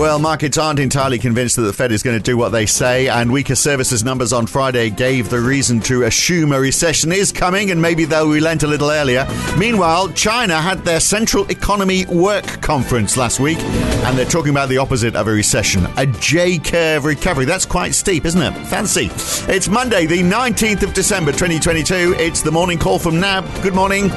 Well, markets aren't entirely convinced that the Fed is going to do what they say, and weaker services numbers on Friday gave the reason to assume a recession is coming, and maybe they'll relent a little earlier. Meanwhile, China had their Central Economy Work Conference last week, and they're talking about the opposite of a recession a J curve recovery. That's quite steep, isn't it? Fancy. It's Monday, the 19th of December, 2022. It's the morning call from NAB. Good morning.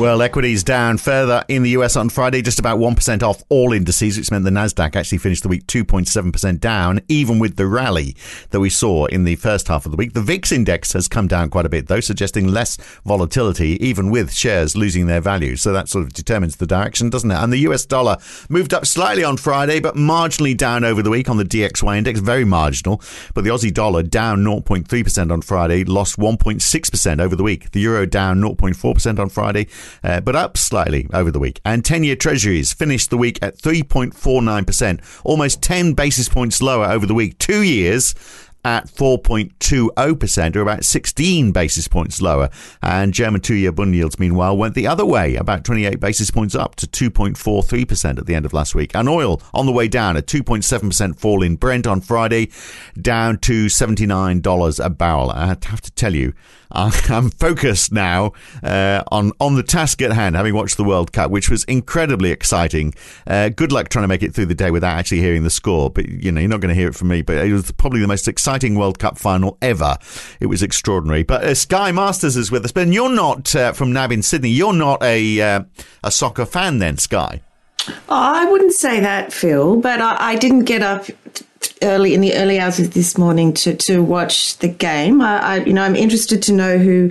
Well, equities down further in the US on Friday, just about 1% off all indices, which meant the Nasdaq actually finished the week 2.7% down, even with the rally that we saw in the first half of the week. The VIX index has come down quite a bit, though, suggesting less volatility, even with shares losing their value. So that sort of determines the direction, doesn't it? And the US dollar moved up slightly on Friday, but marginally down over the week on the DXY index, very marginal. But the Aussie dollar down 0.3% on Friday, lost 1.6% over the week. The euro down 0.4% on Friday uh, but up slightly over the week. And 10 year treasuries finished the week at 3.49%, almost 10 basis points lower over the week. Two years at 4.20%, or about 16 basis points lower. And German two year bund yields, meanwhile, went the other way, about 28 basis points up to 2.43% at the end of last week. And oil on the way down, a 2.7% fall in Brent on Friday, down to $79 a barrel. I have to tell you, I'm focused now uh, on on the task at hand, having watched the World Cup, which was incredibly exciting. Uh, good luck trying to make it through the day without actually hearing the score, but you know you're not going to hear it from me. But it was probably the most exciting World Cup final ever. It was extraordinary. But uh, Skye Masters is with us, but you're not uh, from NAB in Sydney. You're not a uh, a soccer fan, then, Skye. I wouldn't say that, Phil, but I, I didn't get up early in the early hours of this morning to, to watch the game. I, I you know I'm interested to know who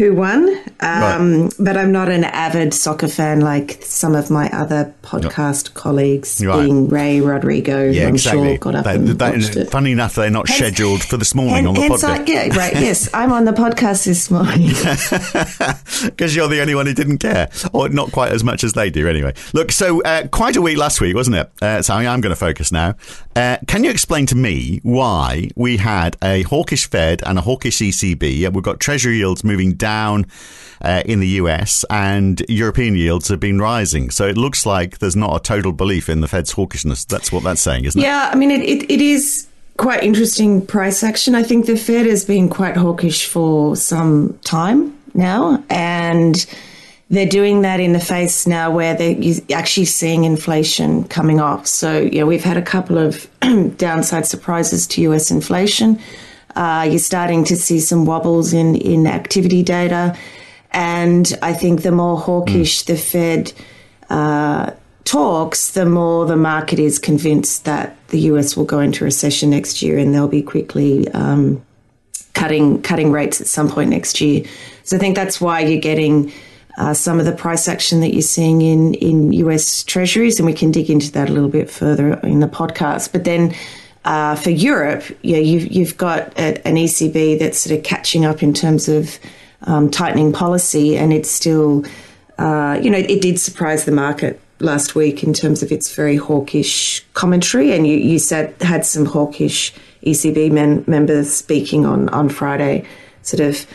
who won. Um, right. But I'm not an avid soccer fan like some of my other podcast no. colleagues, right. being Ray Rodrigo. Yeah, I'm exactly. Sure got up and watched it. Funny enough, they're not scheduled for this morning on the podcast. Yeah, right. Yes, I'm on the podcast this morning because you're the only one who didn't care, or not quite as much as they do. Anyway, look. So uh, quite a week last week, wasn't it? Uh, so I'm going to focus now. Uh, can you explain to me why we had a hawkish Fed and a hawkish ECB? We've got Treasury yields moving down down uh, in the US, and European yields have been rising. So it looks like there's not a total belief in the Fed's hawkishness. That's what that's saying, isn't it? Yeah, I mean, it, it, it is quite interesting price action. I think the Fed has been quite hawkish for some time now, and they're doing that in the face now where they're actually seeing inflation coming off. So, yeah, we've had a couple of downside surprises to US inflation. Uh, you're starting to see some wobbles in, in activity data. And I think the more hawkish mm. the Fed uh, talks, the more the market is convinced that the US will go into recession next year and they'll be quickly um, cutting cutting rates at some point next year. So I think that's why you're getting uh, some of the price action that you're seeing in, in US treasuries, and we can dig into that a little bit further in the podcast. But then uh, for Europe, yeah, you've, you've got a, an ECB that's sort of catching up in terms of um, tightening policy, and it's still, uh, you know, it did surprise the market last week in terms of its very hawkish commentary, and you, you said had some hawkish ECB men, members speaking on, on Friday, sort of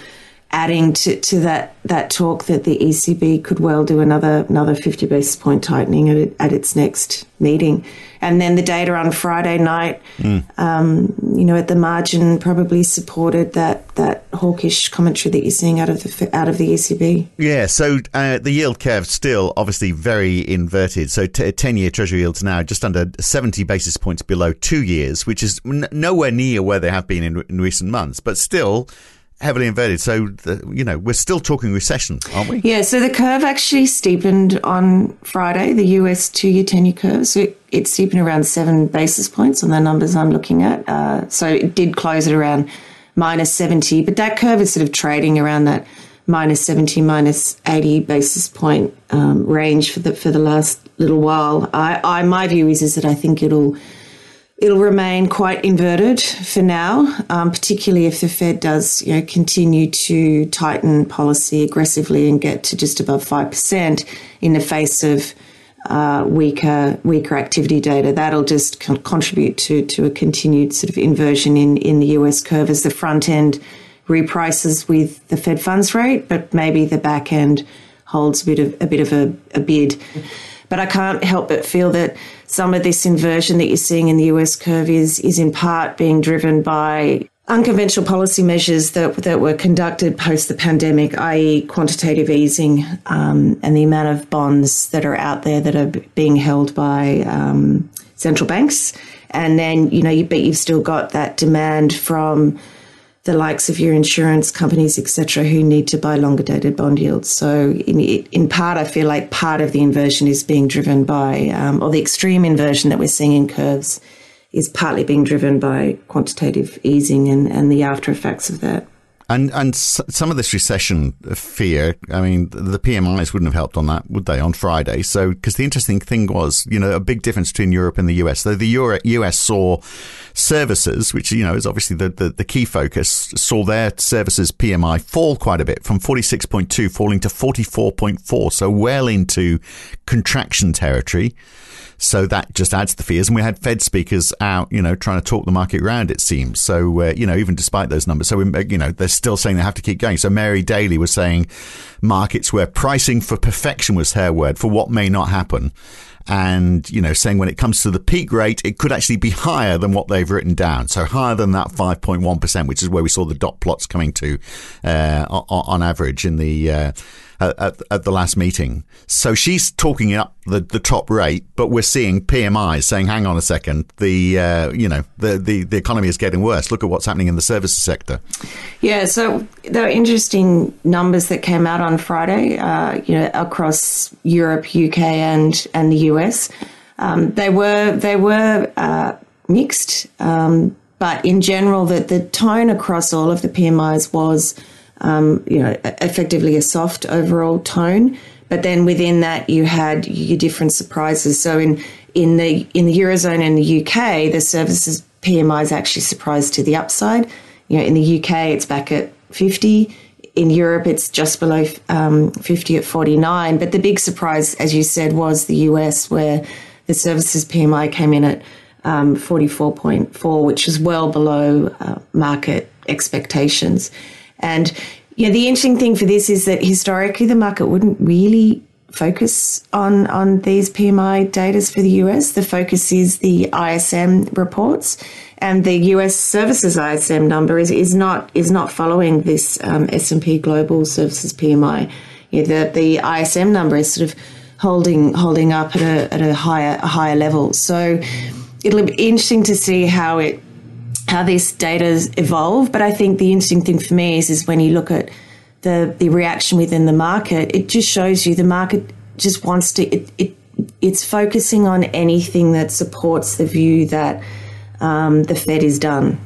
adding to, to that that talk that the ECB could well do another another 50 basis point tightening at, at its next meeting. And then the data on Friday night, mm. um, you know, at the margin, probably supported that that hawkish commentary that you're seeing out of the out of the ECB. Yeah. So uh, the yield curve still obviously very inverted. So t- ten year Treasury yields now just under 70 basis points below two years, which is n- nowhere near where they have been in, in recent months, but still heavily inverted. So, the, you know, we're still talking recession, aren't we? Yeah. So the curve actually steepened on Friday, the US two year, 10 year curve. So it, it, steepened around seven basis points on the numbers I'm looking at. Uh, so it did close at around minus 70, but that curve is sort of trading around that minus 70, minus 80 basis point um, range for the, for the last little while. I, I, my view is, is that I think it'll, It'll remain quite inverted for now, um, particularly if the Fed does you know, continue to tighten policy aggressively and get to just above 5% in the face of uh, weaker weaker activity data. That'll just con- contribute to, to a continued sort of inversion in, in the US curve as the front end reprices with the Fed funds rate, but maybe the back end holds a bit of a bit of a, a bid. But I can't help but feel that some of this inversion that you're seeing in the US curve is, is in part being driven by unconventional policy measures that, that were conducted post the pandemic, i.e., quantitative easing um, and the amount of bonds that are out there that are being held by um, central banks. And then, you know, you, but you've still got that demand from the likes of your insurance companies, etc., who need to buy longer dated bond yields. So, in, in part, I feel like part of the inversion is being driven by, um, or the extreme inversion that we're seeing in curves is partly being driven by quantitative easing and, and the after effects of that. And and some of this recession fear, I mean, the PMIs wouldn't have helped on that, would they, on Friday? So, because the interesting thing was, you know, a big difference between Europe and the US. So the Euro- US saw services, which, you know, is obviously the, the, the key focus, saw their services PMI fall quite a bit from 46.2 falling to 44.4. So well into contraction territory. So that just adds to the fears. And we had Fed speakers out, you know, trying to talk the market around, it seems. So, uh, you know, even despite those numbers. So, we, you know, they're still saying they have to keep going. So Mary Daly was saying markets where pricing for perfection was her word for what may not happen. And, you know, saying when it comes to the peak rate, it could actually be higher than what they've written down. So higher than that 5.1%, which is where we saw the dot plots coming to uh, on average in the uh, at, at, the last meeting. So she's talking up the, the top rate, but we're seeing PMIs saying, "Hang on a second, the uh, you know the, the the economy is getting worse. Look at what's happening in the services sector." Yeah, so there were interesting numbers that came out on Friday. Uh, you know, across Europe, UK, and and the US. Um, they were they were uh, mixed, um, but in general, that the tone across all of the PMIs was um, you know, effectively a soft overall tone. But then within that, you had your different surprises. So in in the in the eurozone and the UK, the services PMI is actually surprised to the upside. You know, in the UK, it's back at 50. In Europe, it's just below um, 50 at 49. But the big surprise, as you said, was the US, where the services PMI came in at um, 44.4, which is well below uh, market expectations. And yeah, the interesting thing for this is that historically the market wouldn't really focus on on these PMI data for the US. The focus is the ISM reports, and the US services ISM number is, is not is not following this um, S and P Global Services PMI. Yeah, the the ISM number is sort of holding holding up at a at a higher a higher level. So it'll be interesting to see how it how this data's evolve. But I think the interesting thing for me is, is when you look at the, the reaction within the market, it just shows you the market just wants to, it, it it's focusing on anything that supports the view that um, the Fed is done.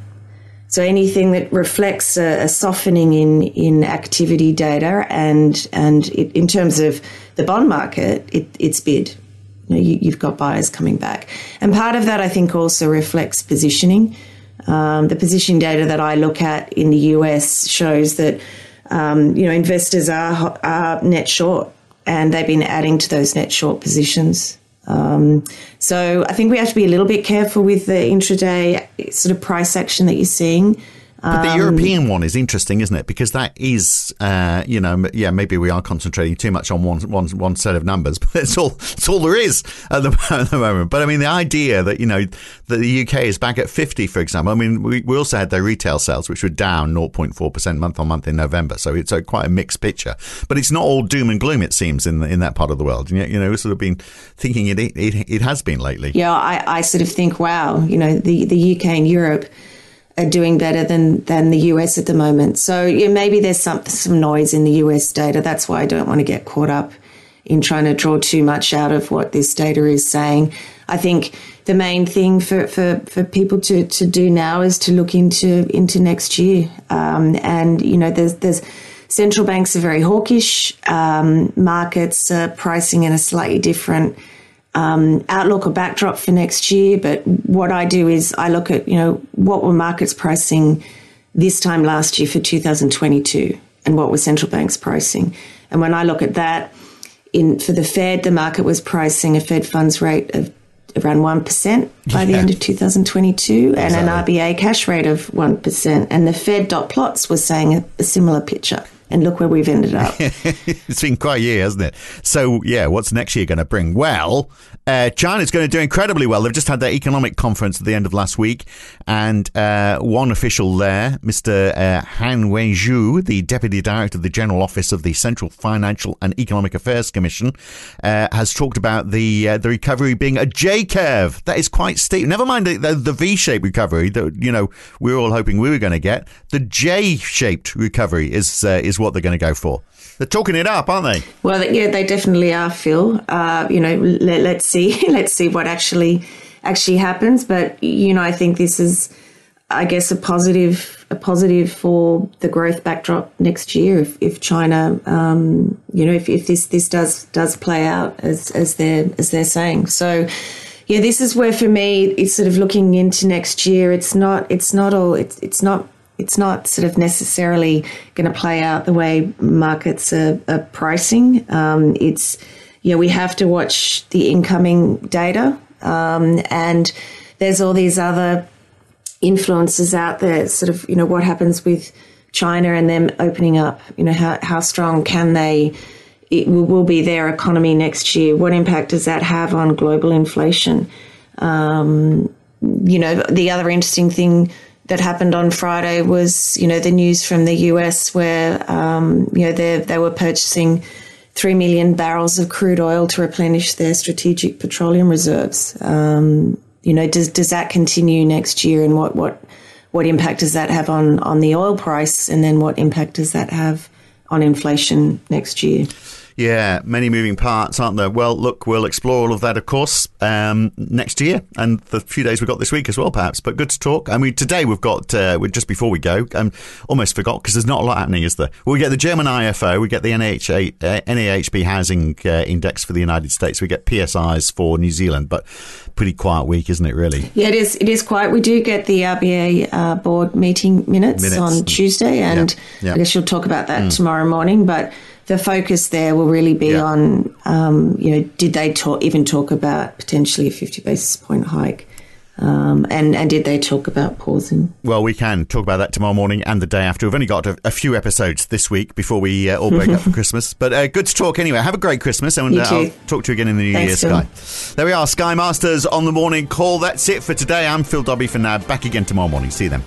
So anything that reflects a, a softening in, in activity data and and it, in terms of the bond market, it, it's bid. You know, you, have got buyers coming back, and part of that I think also reflects positioning. Um, the position data that I look at in the US shows that um, you know investors are, are net short, and they've been adding to those net short positions. Um, so I think we have to be a little bit careful with the intraday sort of price action that you're seeing. But the um, European one is interesting, isn't it? Because that is, uh, you know, yeah, maybe we are concentrating too much on one, one, one set of numbers, but it's all, it's all there is at the, at the moment. But I mean, the idea that, you know, that the UK is back at 50, for example, I mean, we, we also had their retail sales, which were down 0.4% month on month in November. So it's a, quite a mixed picture. But it's not all doom and gloom, it seems, in, in that part of the world. And yet, you know, we've sort of been thinking it, it, it has been lately. Yeah, I, I sort of think, wow, you know, the, the UK and Europe are doing better than than the US at the moment. So yeah, maybe there's some some noise in the US data. That's why I don't want to get caught up in trying to draw too much out of what this data is saying. I think the main thing for, for, for people to, to do now is to look into into next year. Um, and you know, there's there's central banks are very hawkish. Um, markets are pricing in a slightly different um, outlook or backdrop for next year. But what I do is I look at, you know, what were markets pricing this time last year for 2022 and what were central banks pricing. And when I look at that, in for the Fed, the market was pricing a Fed funds rate of around 1% by the end of 2022 and an RBA cash rate of 1%. And the Fed dot plots was saying a, a similar picture. And look where we've ended up. it's been quite a year, hasn't it? So, yeah, what's next year going to bring? Well, uh, China's going to do incredibly well. They've just had their economic conference at the end of last week, and uh, one official there, Mr. Uh, Han Wenxiu, the deputy director of the General Office of the Central Financial and Economic Affairs Commission, uh, has talked about the uh, the recovery being a J curve. That is quite steep. Never mind the, the, the V-shaped recovery that you know we were all hoping we were going to get. The J-shaped recovery is uh, what they're going to go for. They're talking it up, aren't they? Well, yeah, they definitely are, Phil. Uh, you know, let, let's see, let's see what actually actually happens. But you know, I think this is, I guess, a positive a positive for the growth backdrop next year if, if China, um, you know, if, if this this does does play out as as they're as they're saying. So. Yeah, this is where for me it's sort of looking into next year. It's not. It's not all. It's it's not it's not sort of necessarily going to play out the way markets are, are pricing. Um, it's, know, we have to watch the incoming data, um, and there's all these other influences out there. Sort of, you know, what happens with China and them opening up. You know, how how strong can they? It will, will be their economy next year. What impact does that have on global inflation? Um, you know, the other interesting thing that happened on Friday was, you know, the news from the US where, um, you know, they they were purchasing three million barrels of crude oil to replenish their strategic petroleum reserves. Um, you know, does does that continue next year, and what what what impact does that have on on the oil price, and then what impact does that have on inflation next year? Yeah, many moving parts, aren't there? Well, look, we'll explore all of that, of course, um, next year and the few days we've got this week as well, perhaps. But good to talk. I mean, today we've got, uh, just before we go, um, almost forgot because there's not a lot happening, is there? Well, we get the German IFO, we get the NHA, uh, NAHB housing uh, index for the United States, we get PSIs for New Zealand, but pretty quiet week, isn't it, really? Yeah, it is. It is quiet. We do get the RBA uh, board meeting minutes, minutes, on Tuesday, and yeah. Yeah. I guess you'll talk about that mm. tomorrow morning, but the focus there will really be yeah. on, um, you know, did they talk, even talk about potentially a 50 basis point hike? Um, and, and did they talk about pausing? Well, we can talk about that tomorrow morning and the day after. We've only got a, a few episodes this week before we uh, all break up for Christmas. But uh, good to talk anyway. Have a great Christmas, and uh, I'll talk to you again in the new Thanks, year, Skye. There we are, Skye Masters on the morning call. That's it for today. I'm Phil Dobbie for now. Back again tomorrow morning. See you then.